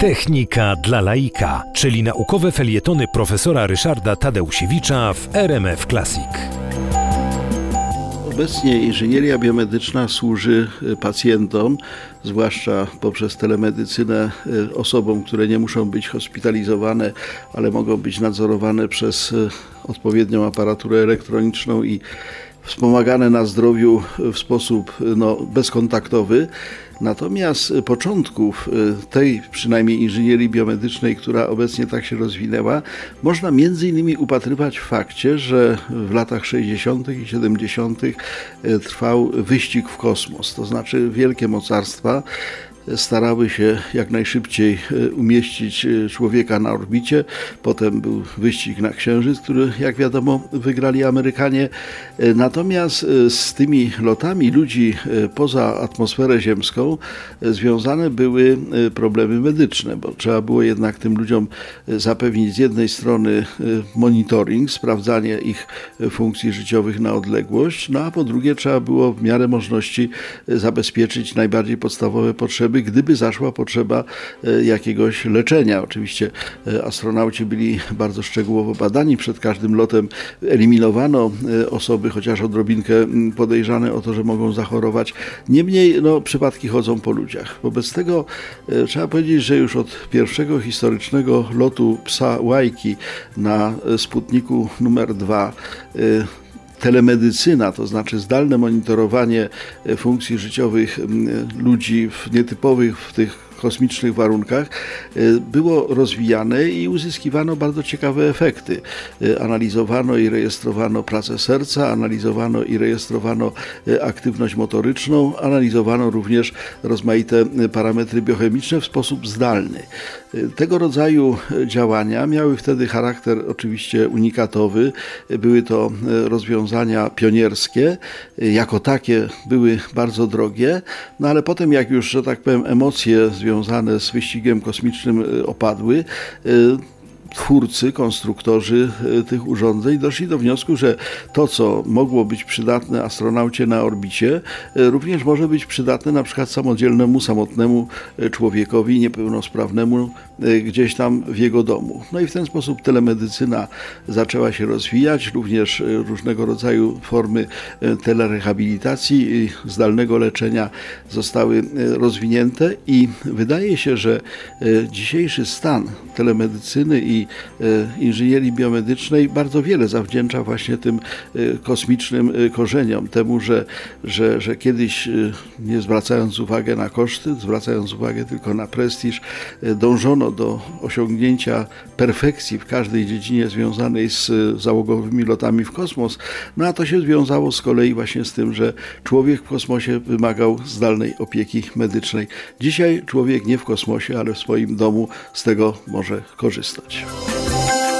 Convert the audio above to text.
Technika dla laika, czyli naukowe felietony profesora Ryszarda Tadeusiewicza w RMF Classic. Obecnie inżynieria biomedyczna służy y, pacjentom, zwłaszcza poprzez telemedycynę, y, osobom, które nie muszą być hospitalizowane, ale mogą być nadzorowane przez y, odpowiednią aparaturę elektroniczną i wspomagane na zdrowiu w sposób no, bezkontaktowy. Natomiast początków y, tej przynajmniej inżynierii biomedycznej, która obecnie tak się rozwinęła, można między innymi upatrywać w fakcie, że w latach 60. i 70. Y, trwał wyścig w kosmos, to znaczy wielkie mocarstwa starały się jak najszybciej e, umieścić e, człowieka na orbicie. Potem był wyścig na Księżyc, który jak wiadomo wygrali Amerykanie. E, natomiast z tymi lotami ludzi poza atmosferę ziemską związane były problemy medyczne, bo trzeba było jednak tym ludziom zapewnić z jednej strony monitoring, sprawdzanie ich funkcji życiowych na odległość, no a po drugie trzeba było w miarę możliwości zabezpieczyć najbardziej podstawowe potrzeby potrzeby, gdyby zaszła potrzeba e, jakiegoś leczenia. Oczywiście e, astronauci byli bardzo szczegółowo badani. Przed każdym lotem eliminowano e, osoby, chociaż odrobinkę podejrzane o to, że mogą zachorować. Niemniej no, przypadki chodzą po ludziach. Wobec tego trzeba powiedzieć, że już od pierwszego historycznego lotu psa Łajki na Sputniku numer 2 telemedycyna, to znaczy zdalne monitorowanie e, funkcji życiowych ludzi w nietypowych w tych kosmicznych warunkach e, było rozwijane i uzyskiwano bardzo ciekawe efekty. E, analizowano i rejestrowano pracę serca, analizowano i rejestrowano e, aktywność motoryczną, analizowano również rozmaite parametry biochemiczne w sposób zdalny. Tego rodzaju działania miały wtedy charakter oczywiście unikatowy. Były to rozwiązania pionierskie, jako takie były bardzo drogie, no ale potem jak już, że tak powiem, emocje związane związane z wyścigiem kosmicznym e, opadły. E, twórcy, konstruktorzy e, tych urządzeń doszli do wniosku, że to, co mogło być przydatne astronaucie na orbicie, e, również może być przydatne na przykład samodzielnemu, samotnemu e, człowiekowi niepełnosprawnemu gdzieś tam w jego domu. No i w ten sposób telemedycyna zaczęła się rozwijać, również różnego rodzaju formy telerehabilitacji zdalnego leczenia zostały rozwinięte i wydaje się, że dzisiejszy stan telemedycyny i E, inżynierii biomedycznej bardzo wiele zawdzięcza właśnie tym e, kosmicznym e, korzeniom, temu, że, że, że kiedyś nie zwracając uwagi na koszty, zwracając uwagę tylko na prestiż, dążono do osiągnięcia perfekcji w każdej dziedzinie związanej z załogowymi lotami w kosmos, no a to się związało z kolei właśnie z tym, że człowiek w kosmosie wymagał zdalnej opieki medycznej. Dzisiaj człowiek nie w kosmosie, ale w swoim domu z tego może korzystać. Música